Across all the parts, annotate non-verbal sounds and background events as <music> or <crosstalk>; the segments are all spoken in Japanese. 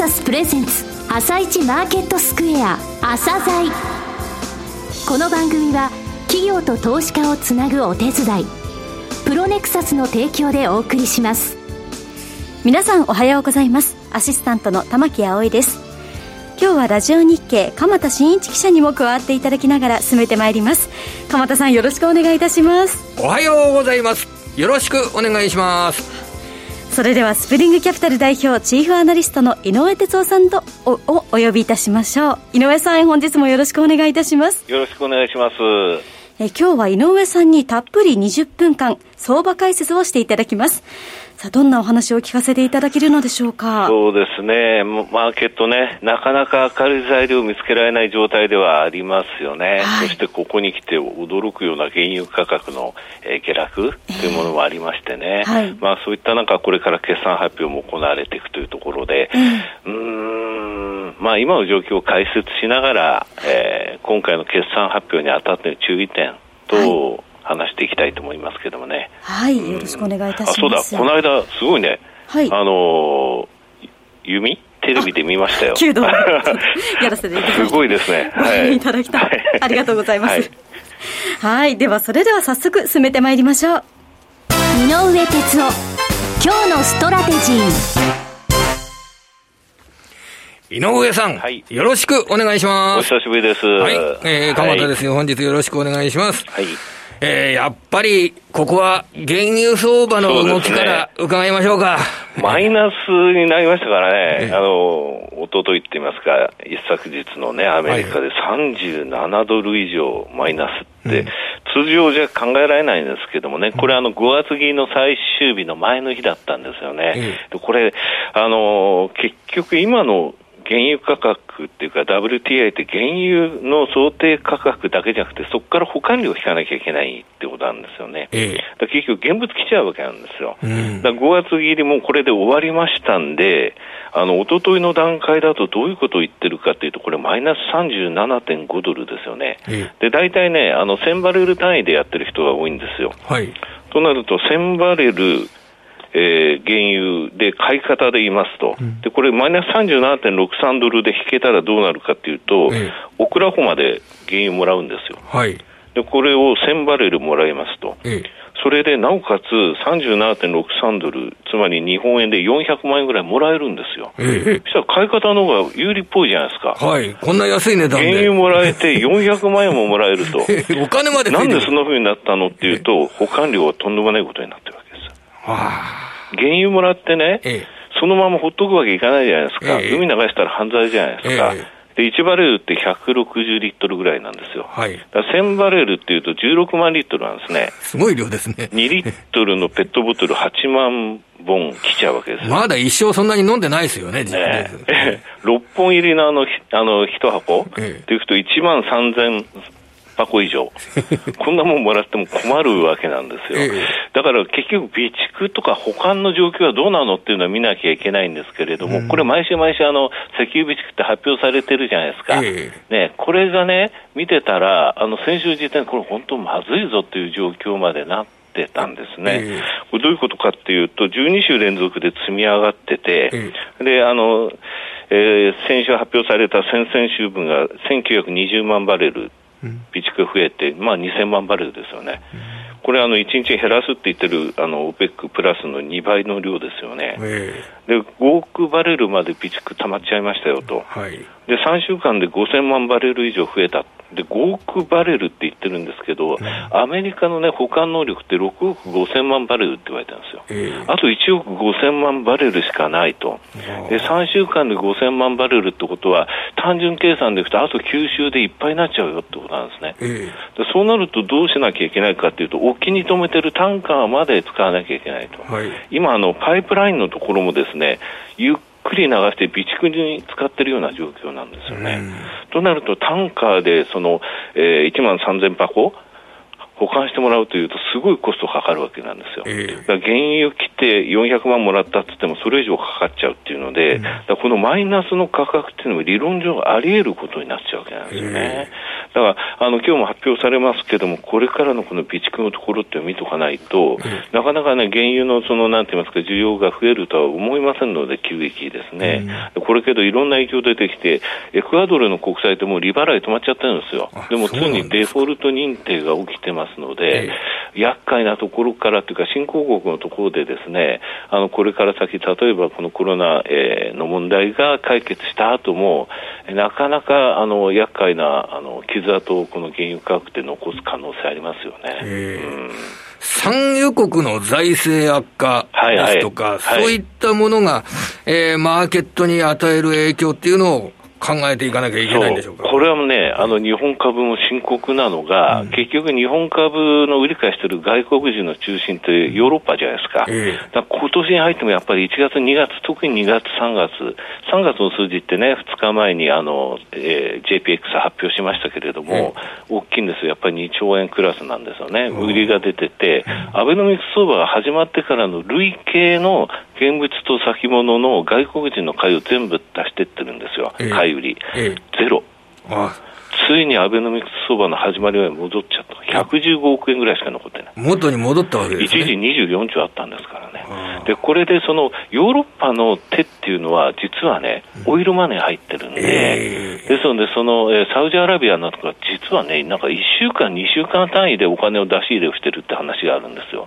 サスプレゼンツ朝一マーケットスクエア朝鮮。この番組は企業と投資家をつなぐお手伝いプロネクサスの提供でお送りします。皆さんおはようございます。アシスタントの玉木葵です。今日はラジオ日経鎌田新一記者にも加わっていただきながら進めてまいります。鎌田さんよろしくお願いいたします。おはようございます。よろしくお願いします。それではスプリングキャピタル代表チーフアナリストの井上哲夫さんとおおお呼びいたしましょう。井上さん本日もよろしくお願いいたします。よろしくお願いします。え今日は井上さんにたっぷり20分間相場解説をしていただきますさあ、どんなお話を聞かせていただけるのでしょうか？そうですね、マーケットね、なかなか明るい材料を見つけられない状態ではありますよね。はい、そしてここに来て驚くような原油価格の、えー、下落というものもありましてね、えーはい、まあそういった中、これから決算発表も行われていくというところで、えー、うん、まあ今の状況を解説しながら、えー、今回の決算発表にあたっての注意点と、はい話していきたいと思いますけどもね。はい、よろしくお願いいたします。あ、そうだ、この間、すごいね、はい、あのー、弓？テレビで見ましたよ。弓道 <laughs> やらせていただきすごいですね。はい。いただきたい。ありがとうございます。はい、はい、ではそれでは早速進めてまいりましょう。井上哲夫、今日のストラテジー。井上さん、はい、よろしくお願いします。お久しぶりです。はい、えー、鎌田ですよ、はい、本日よろしくお願いします。はい。えー、やっぱり、ここは原油相場の動きから伺いましょうか。うね、マイナスになりましたからね、あの、おとといって言いますか、一昨日のね、アメリカで37ドル以上マイナスって、通常じゃ考えられないんですけどもね、これあの5月切りの最終日の前の日だったんですよね。これ、あの、結局今の原油価格っていうか WTI って原油の想定価格だけじゃなくてそこから保管料を引かなきゃいけないってことなんですよね。ええ、結局現物来ちゃうわけなんですよ。うん、だ5月切りもこれで終わりましたんで、あの、一昨日の段階だとどういうことを言ってるかというと、これマイナス37.5ドルですよね。ええ、で、大体ね、あの、1000バレル単位でやってる人が多いんですよ。はい。となると、1000バレルえー、原油で買い方で言いますと、うん、でこれ、マイナス37.63ドルで引けたらどうなるかというと、ええ、オクラホマで原油もらうんですよ。はい、でこれを1000バレルもらいますと。えそれでなおかつ37.63ドル、つまり日本円で400万円ぐらいもらえるんですよ。ええ、そしたら買い方の方が有利っぽいじゃないですか。はい。こんな安い値段で。原油もらえて <laughs> 400万円ももらえると。<laughs> お金までなんでそんな風になったのっていうと、保管料はとんでもないことになってる。原油もらってね、ええ、そのままほっとくわけいかないじゃないですか、え、海流したら犯罪じゃないですか。で、1バレルって160リットルぐらいなんですよ。はい。だ1000バレルっていうと16万リットルなんですね。すごい量ですね。2リットルのペットボトル8万本来ちゃうわけですまだ一生そんなに飲んでないですよね、ね6 <laughs> 本入りのあの、あの、1箱、ええ、っていうと1万3000箱以上、<laughs> こんなもんもらっても困るわけなんですよ。ええ、だから結局、備蓄とか保管の状況はどうなのっていうのは見なきゃいけないんですけれども、うん、これ、毎週毎週あの、石油備蓄って発表されてるじゃないですか。え、ね、これがね、見てたら、あの先週時点、これ、本当まずいぞっていう状況までなって。たんですね、えこれどういうことかっていうと、12週連続で積み上がってて、であのえー、先週発表された先々週分が1920万バレル備蓄が増えて、まあ、2000万バレルですよね。これあの1日減らすって言ってるあの OPEC プラスの2倍の量ですよね、えー、で5億バレルまで備蓄溜まっちゃいましたよと、はい、で3週間で5000万バレル以上増えた。で5億バレルって言ってるんですけど、うん、アメリカの、ね、保管能力って6億5000万バレルって言われてるんですよ、えー、あと1億5000万バレルしかないと、で3週間で5000万バレルってことは、単純計算でいくと、あと9週でいっぱいになっちゃうよってことなんですね、えー、でそうなるとどうしなきゃいけないかっていうと、沖に止めてるタンカーまで使わなきゃいけないと、はい、今あの、パイプラインのところもですねゆっくり流して備蓄に使ってるような状況なんですよね。となると、タンカーでその、えー、1万3000箱保管してもらうというと、すごいコストかかるわけなんですよ。えー、だ原油切って400万もらったって言っても、それ以上かかっちゃうっていうので、うん、このマイナスの価格っていうのも理論上あり得ることになっちゃうわけなんですよね。えだから、あの、今日も発表されますけども、これからのこの備蓄のところって見とかないと、なかなかね、原油のその、なんて言いますか、需要が増えるとは思いませんので、急激ですね。これけど、いろんな影響出てきて、エクアドルの国債ってもう利払い止まっちゃってるんですよ。でも、ついにデフォルト認定が起きてますので、厄介なところからというか、新興国のところでですね、あの、これから先、例えばこのコロナ、えー、の問題が解決した後も、なかなか、あの、厄介な、あの、傷跡をこの原油価格で残す可能性ありますよね。うん。産油国の財政悪化ですとか、はいはい、そういったものが、えー、マーケットに与える影響っていうのを考えていかなきゃいけないんでしょうか。これはね、あの日本株も深刻なのが、うん、結局、日本株の売り買いしてる外国人の中心ってヨーロッパじゃないですか、えー、だ今年に入ってもやっぱり1月、2月、特に2月、3月、3月の数字ってね、2日前にあの、えー、JPX 発表しましたけれども、えー、大きいんですよ、やっぱり2兆円クラスなんですよね、売りが出てて、アベノミクス相場が始まってからの累計の現物と先物の外国人の買いを全部出してってるんですよ、買い売り、ゼロ。ついにアベノミクス相場の始まりまで戻っちゃった。115億円ぐらいしか残ってない。元に戻ったわけですね。一時24兆あったんですからね。で、これでそのヨーロッパの手っていうのは、実はね、オイルマネー入ってるんで、えー、ですので、その、えサウジアラビアなどか、実はね、なんか1週間、2週間単位でお金を出し入れをしてるって話があるんですよ。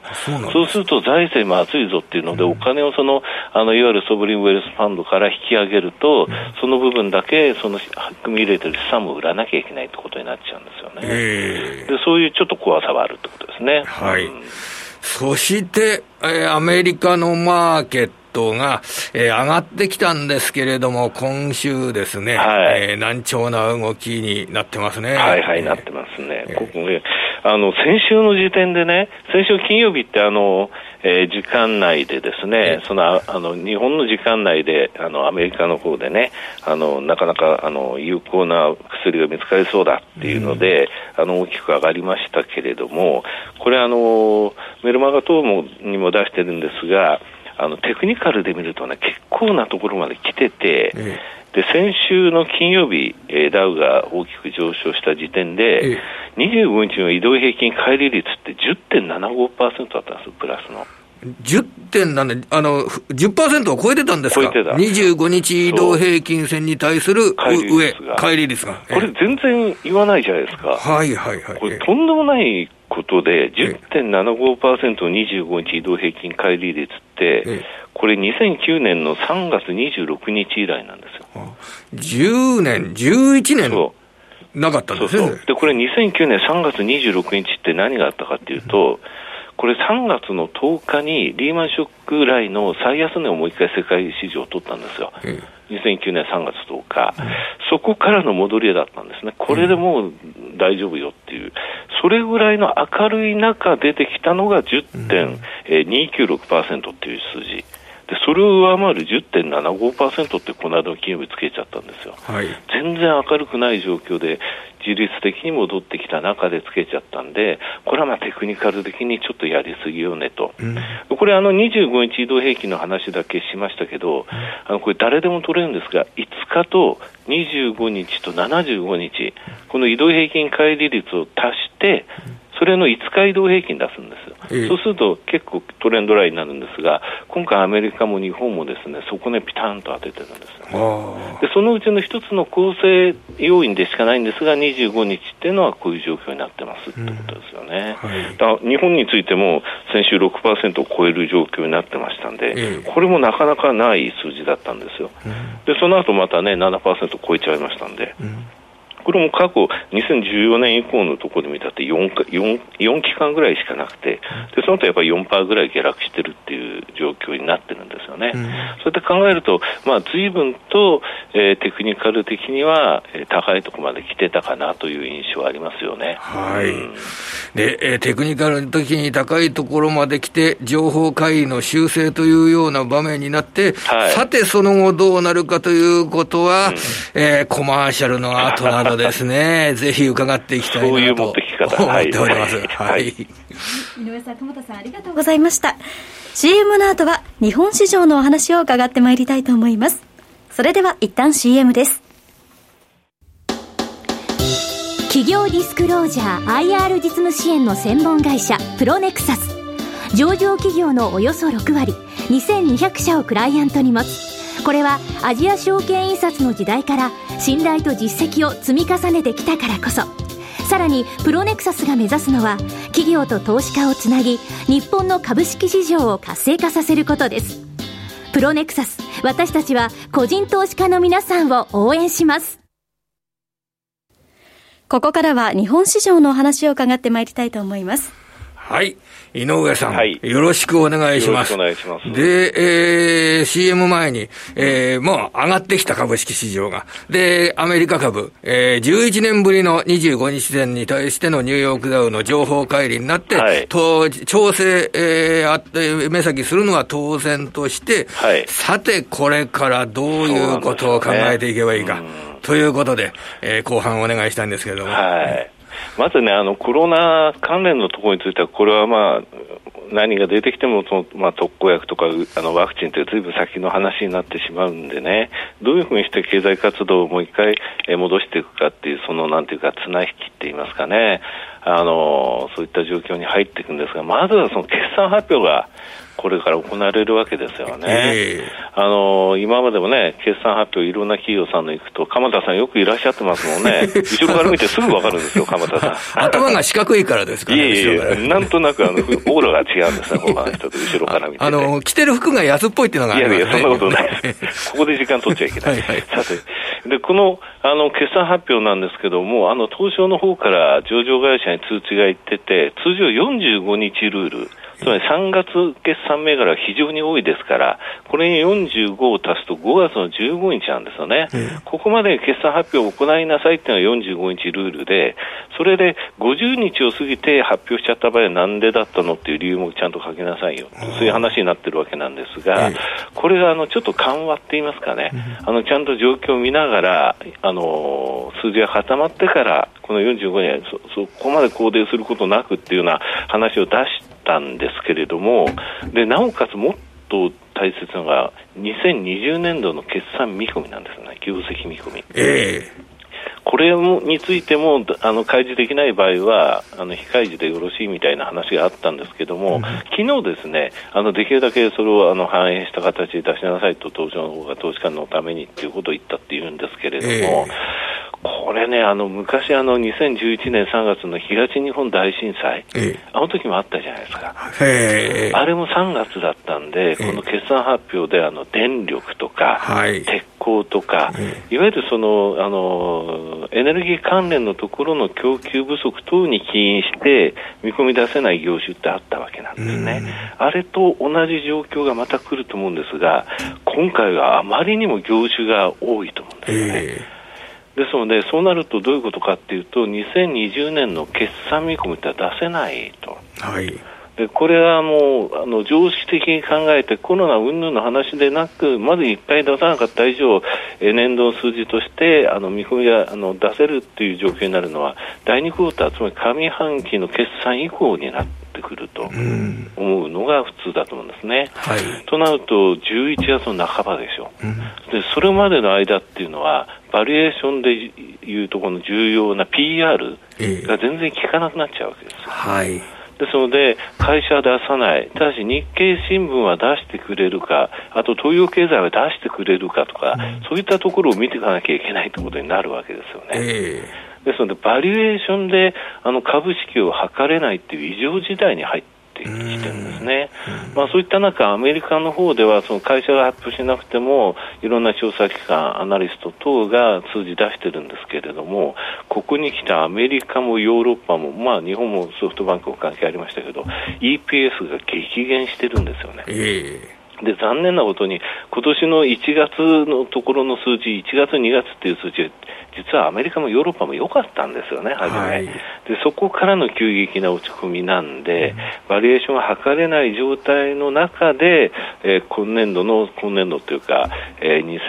そうすると財政も厚いぞっていうので、お金をその、あの、いわゆるソブリンウェルスファンドから引き上げると、その部分だけ、その、含み入れてる資産も売らなきゃいけないってことになっちゃうんですよね。えー、でそういうちょっと怖さはあるってことですね。はい。うん、そして、えー、アメリカのマーケットが、えー、上がってきたんですけれども、今週ですね、はい、えー、難聴な動きになってますね。はいはい、なってますね。ここね、あの、先週の時点でね、先週金曜日ってあの、えー、時間内でですね、そのあの日本の時間内であのアメリカの方でね、あのなかなかあの有効な薬が見つかりそうだっていうので、うん、あの大きく上がりましたけれども、これあのメルマガ等もにも出してるんですが、あのテクニカルで見るとね、結構なところまで来てて、ええ、で先週の金曜日、えー、ダウが大きく上昇した時点で、ええ、25日の移動平均乖離率って10.75%だったんですプラスの。10.7、あの、10%を超えてたんですか？超えてた。25日移動平均線に対する上、乖離率が。これ全然言わないじゃないですか。はいはいはい。これとんでもないことで、10.75%、25日移動平均乖離率って、これ2009年の3月26日以来なんですよ。10年、11年なかったんですね。そうそうで、これ2009年3月26日って何があったかっていうと、これ3月の10日にリーマンショック来の最安値をもう一回世界市場を取ったんですよ。2009年3月10日、そこからの戻りだったんですね。これでもう大丈夫よっていう。それぐらいの明るい中出てきたのが10.296%っていう数字。でそれを上回る10.75%ってこの間の金曜日つけちゃったんですよ、はい、全然明るくない状況で自律的に戻ってきた中でつけちゃったんで、これはまあテクニカル的にちょっとやりすぎよねと、うん、これ、あの25日移動平均の話だけしましたけど、うん、あのこれ、誰でも取れるんですが、5日と25日と75日、この移動平均乖離率を足して、それの5日移動平均出すんです、えそうすると結構トレンドラインになるんですが、今回、アメリカも日本もですねそこね、ピタンと当ててるんです。よ、ね、でそのうちの一つの構成要因でしかないんですが、25日っていうのはこういう状況になってますってことですよね、うん。はい、だ日本についても先週6%を超える状況になってましたんで、えこれもなかなかない数字だったんですよ、うん、でその後またね、7%超えちゃいましたんで。うんこれも過去2014年以降のところで見たって 4, 4, 4期間ぐらいしかなくて、でその後やっぱり4%ぐらい下落してるっていう状況になってるんですよね。うん、そうやって考えると、まあ、随分と、えー、テクニカル的には、えー、高いところまで来てたかなという印象はありますよね。はい。うん、で、えー、テクニカルの時に高いところまで来て、情報会議の修正というような場面になって、はい、さてその後どうなるかということは、うん、えー、コマーシャルの後などどですね、<laughs> ぜひ伺っていきたいなと思っております。はい。井上さん、久保田さん、ありがとうございました。CM の後は、日本市場のお話を伺ってまいりたいと思います。それでは、一旦 CM です。企業ディスクロージャー IR 実務支援の専門会社プロネクサス上場企業のおよそ6割2200社をクライアントに持つこれはアジア証券印刷の時代から信頼と実績を積み重ねてきたからこそ。さらにプロネクサスが目指すのは企業と投資家をつなぎ日本の株式市場を活性化させることです。プロネクサス私たちは個人投資家の皆さんを応援します。ここからは日本市場のお話を伺ってまいりたいと思います。はい。井上さん、はい、よろしくお願いします。よろしくお願いします。で、えー、CM 前に、えー、もう上がってきた株式市場が。で、アメリカ株、えー、11年ぶりの25日線に対してのニューヨークダウの情報乖離になって、はい、と調整、えー、あって、目先するのは当然として、はい、さて、これからどういうことを考えていけばいいか。ということで、えー、後半お願いしたんですけれども。はい。まずね、あの、コロナ関連のところについては、これはまあ、何が出てきてもその、まあ、特効薬とかあのワクチンというずいぶん先の話になってしまうんでね、どういうふうにして経済活動をもう一回戻していくかっていう、そのなんていうか、綱引きって言いますかね、あのそういった状況に入っていくんですが、まずはその決算発表がこれから行われるわけですよね。えー、あの今までもね、決算発表、いろんな企業さんの行くと、鎌田さんよくいらっしゃってますもんね。<laughs> 後ろから見てすぐわかるんですよ、鎌田さん。頭が四角いからですかね。いえいえ、なんとなくあの、オーラが違うんですね、他の人と後ろから見て、あの、着てる服が安っぽいっていうのがある、ね、いやいや、そんなことないです。<laughs> ここで時間取っちゃいけない。はいはい、さて、で、この、あの、決算発表なんですけども、あの、東証の方から上場会社に通知が行ってて、通常45日ルール、つまり3月決算銘柄は非常に多いですから、これに45を足すと5月の15日なんですよね。ここまで決算発表を行いなさいっていうのが45日ルールで、それで50日を過ぎて発表しちゃった場合はなんでだったのっていう理由もちゃんと書きなさいよ。そういう話になってるわけなんですが、これがあのちょっと緩和って言いますかね、あのちゃんと状況を見ながら、あの数字が固まってから、この45日そ、そこまで肯定することなくっていうような話を出したんですけれども、でなおかつもっと大切なのが、2020年度の決算見込みなんですね、業績見込み。えーこれについてもあの開示できない場合はあの非開示でよろしいみたいな話があったんですけども、うん、昨日ですねあのできるだけそれをあの反映した形で出しなさいと東証の方が投資家のためにということを言ったっていうんですけれども、えーこれね、あの昔あの、2011年3月の東日本大震災、ええ、あの時もあったじゃないですか、えあれも3月だったんで、この決算発表であの電力とか、はい、鉄鋼とか、いわゆるそのあのエネルギー関連のところの供給不足等に起因して、見込み出せない業種ってあったわけなんですね、あれと同じ状況がまた来ると思うん。ですが、今回はあまりにも業種が多いと思うんですよね。ですので、そうなるとどういうことかっていうと、2020年の決算見込みって出せないと。はい。でこれはもうあの常識的に考えてコロナ云々の話でなくまず1回出さなかった以上え年度数字としてあの見込みがあの出せるっていう状況になるのは第2クォーターつまり上半期の決算以降になってくると思うのが普通だと思うんですね。はい、となると11月の半ばでしょ。う、うん、でそれまでの間っていうのはバリエーションでいうとこの重要な PR が全然効かなくなっちゃうわけです。はい。ですので、会社は出さない、ただし日経新聞は出してくれるか、あと東洋経済は出してくれるかとか、うん、そういったところを見ていかなきゃいけないということになるわけですよね。えー、ですので、バリエーションであの株式を測れないっていう異常事態に入ってってきてるんですね、まあ、そういった中、アメリカの方ではその会社が発表しなくてもいろんな調査機関、アナリスト等が数字出してるんですけれどもここに来たアメリカもヨーロッパも、まあ、日本もソフトバンクも関係ありましたけど EPS が激減してるんですよね。えーで残念なことに、今年の1月のところの数字、1月、2月っていう数字、実はアメリカもヨーロッパも良かったんですよね、初め、はい、でそこからの急激な落ち込みなんで、うん、バリエーションが測れない状態の中で、えー、今年度の、今年度というか、えー、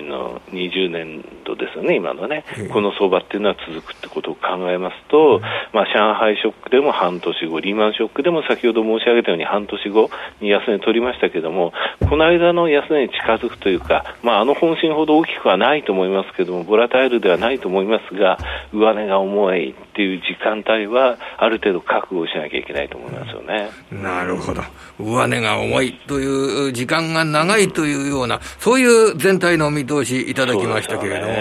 2020年度ですよね、今のね、うん、この相場っていうのは続くってことを考えますと、うん、まあ、上海ショックでも半年後、リーマンショックでも先ほど申し上げたように半年後に安値取りましたけども、この間の安値常に近づくというか、まあ、あの本心ほど大きくはないと思いますけども、ボラタイルではないと思いますが、上値が重いっていう時間帯は、ある程度覚悟しなきゃいけないと思いますよね。なるほど。上値が重いという時間が長いというような、そういう全体の見通しいただきましたけれども、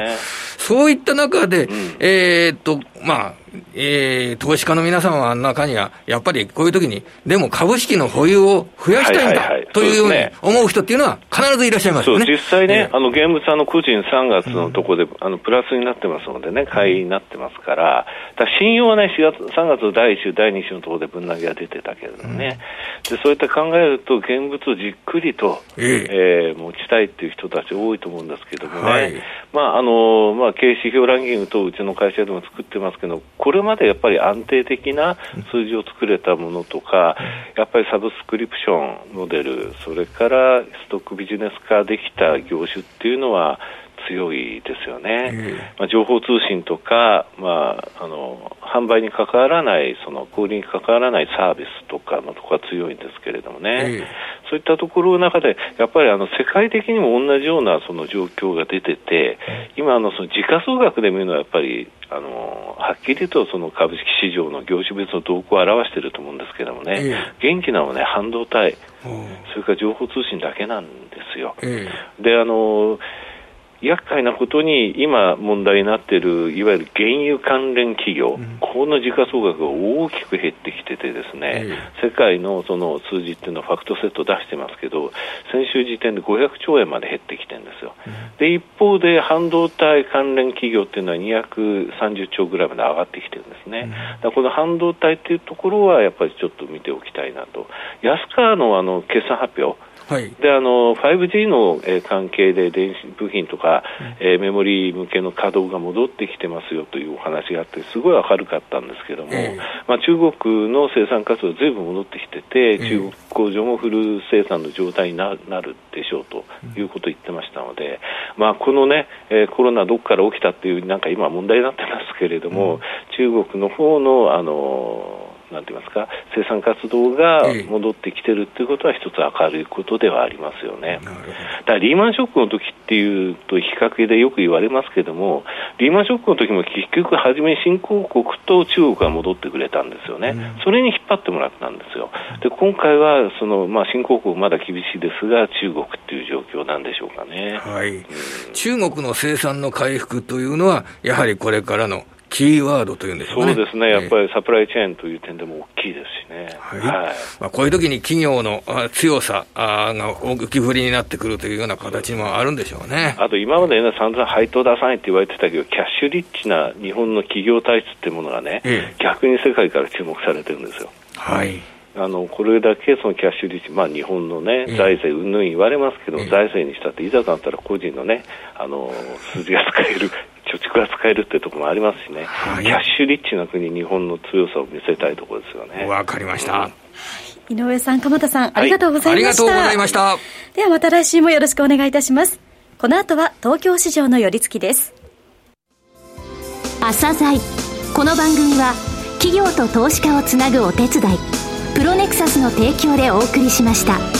そう、ね,、いった中で、うん、えー、っと、まあ、えー、投資家の皆様の中には、やっぱりこういう時に、でも株式の保有を増やしたいんだ、というように思う人っていうのは、必ずいらっしゃいますよね。実際ね、えー、あの現物、あの個人3月のところで、うん、あのプラスになってますのでね、買いになってますから、だ信用はね、4月3月の第1週、第2週のところでぶん投げが出てたけれどもね、うん、でそういった考えると、現物をじっくりと、えー、えー、持ちたいっていう人たち多いと思うんですけどもね、はい、まああのまあ、経営指標ランキングとうちの会社でも作ってますけど、これまでやっぱり安定的な数字を作れたものとか、やっぱりサブスクリプションモデル、それからストックビジネス化できた業種っていうのは、強いですよね、えー、まあ、情報通信とか、まあ、あの販売に関わらないその小売に関わらないサービスとかのところが強いんですけれどもね、えー、そういったところの中でやっぱりあの世界的にも同じようなその状況が出てて今のその時価総額で見るのはやっぱりあのはっきりとその株式市場の業種別の動向を表していると思うんですけどもね、えー、元気なのはね半導体、それから情報通信だけなんですよ。であの厄介なことに今問題になっているいわゆる原油関連企業、うん、この時価総額が大きく減ってきててですね、世界のその数字っていうのはファクトセット出してますけど先週時点で500兆円まで減ってきてるんですよ、うん、で一方で半導体関連企業っていうのは230兆ぐらいまで上がってきてるんですね、うん、だこの半導体っていうところはやっぱりちょっと見ておきたいなと。安川のあの決算発表はい、であの 5G の、えー、関係で電子部品とか、うん、えー、メモリー向けの稼働が戻ってきてますよというお話があってすごい明るかったんですけども、えー、まあ、中国の生産活動ずいぶん戻ってきてて、中国工場もフル生産の状態になるでしょうということを言ってましたので、うん、まあ、このね、えー、コロナどこから起きたっていうなんか今問題になってますけれども、うん、中国の方のあのなんて言いますか、生産活動が戻ってきてるっていうことは、一つ明るいことではありますよね。だからリーマンショックの時っていうと、比較でよく言われますけども、リーマンショックの時も結局、初め新興国と中国が戻ってくれたんですよね、うん、それに引っ張ってもらったんですよ。で今回はその、まあ、新興国まだ厳しいですが、中国っていう状況なんでしょうかね、はい、うん、中国の生産の回復というのは、やはりこれからのキーワードというんでしょうかね。そうですね、やっぱりサプライチェーンという点でも大きいですしね。はい。はい、まあ、こういう時に企業の強さが浮き振りになってくるというような形もあるんでしょうね。あと今までね、散々配当出さないって言われてたけど、キャッシュリッチな日本の企業体質っていうものがね、ええ、逆に世界から注目されてるんですよ。はい。あのこれだけそのキャッシュリッチ、まあ、日本の、ね、財政、うんぬん言われますけど、財政にしたって、いざとなったら個人の,、ね、あの数字が使える、貯蓄が使えるっていうところもありますしね、はい、キャッシュリッチな国、日本の強さを見せたいところですよね。わかりました、うん、井上さん、鎌田さん、ありがとうございました。はい、ありがとうございました。ではまた来週もよろしくお願いいたします。この後は東京市場の寄り付きです。朝鮮この番組は企業と投資家をつなぐお手伝いプロネクサスの提供でお送りしました。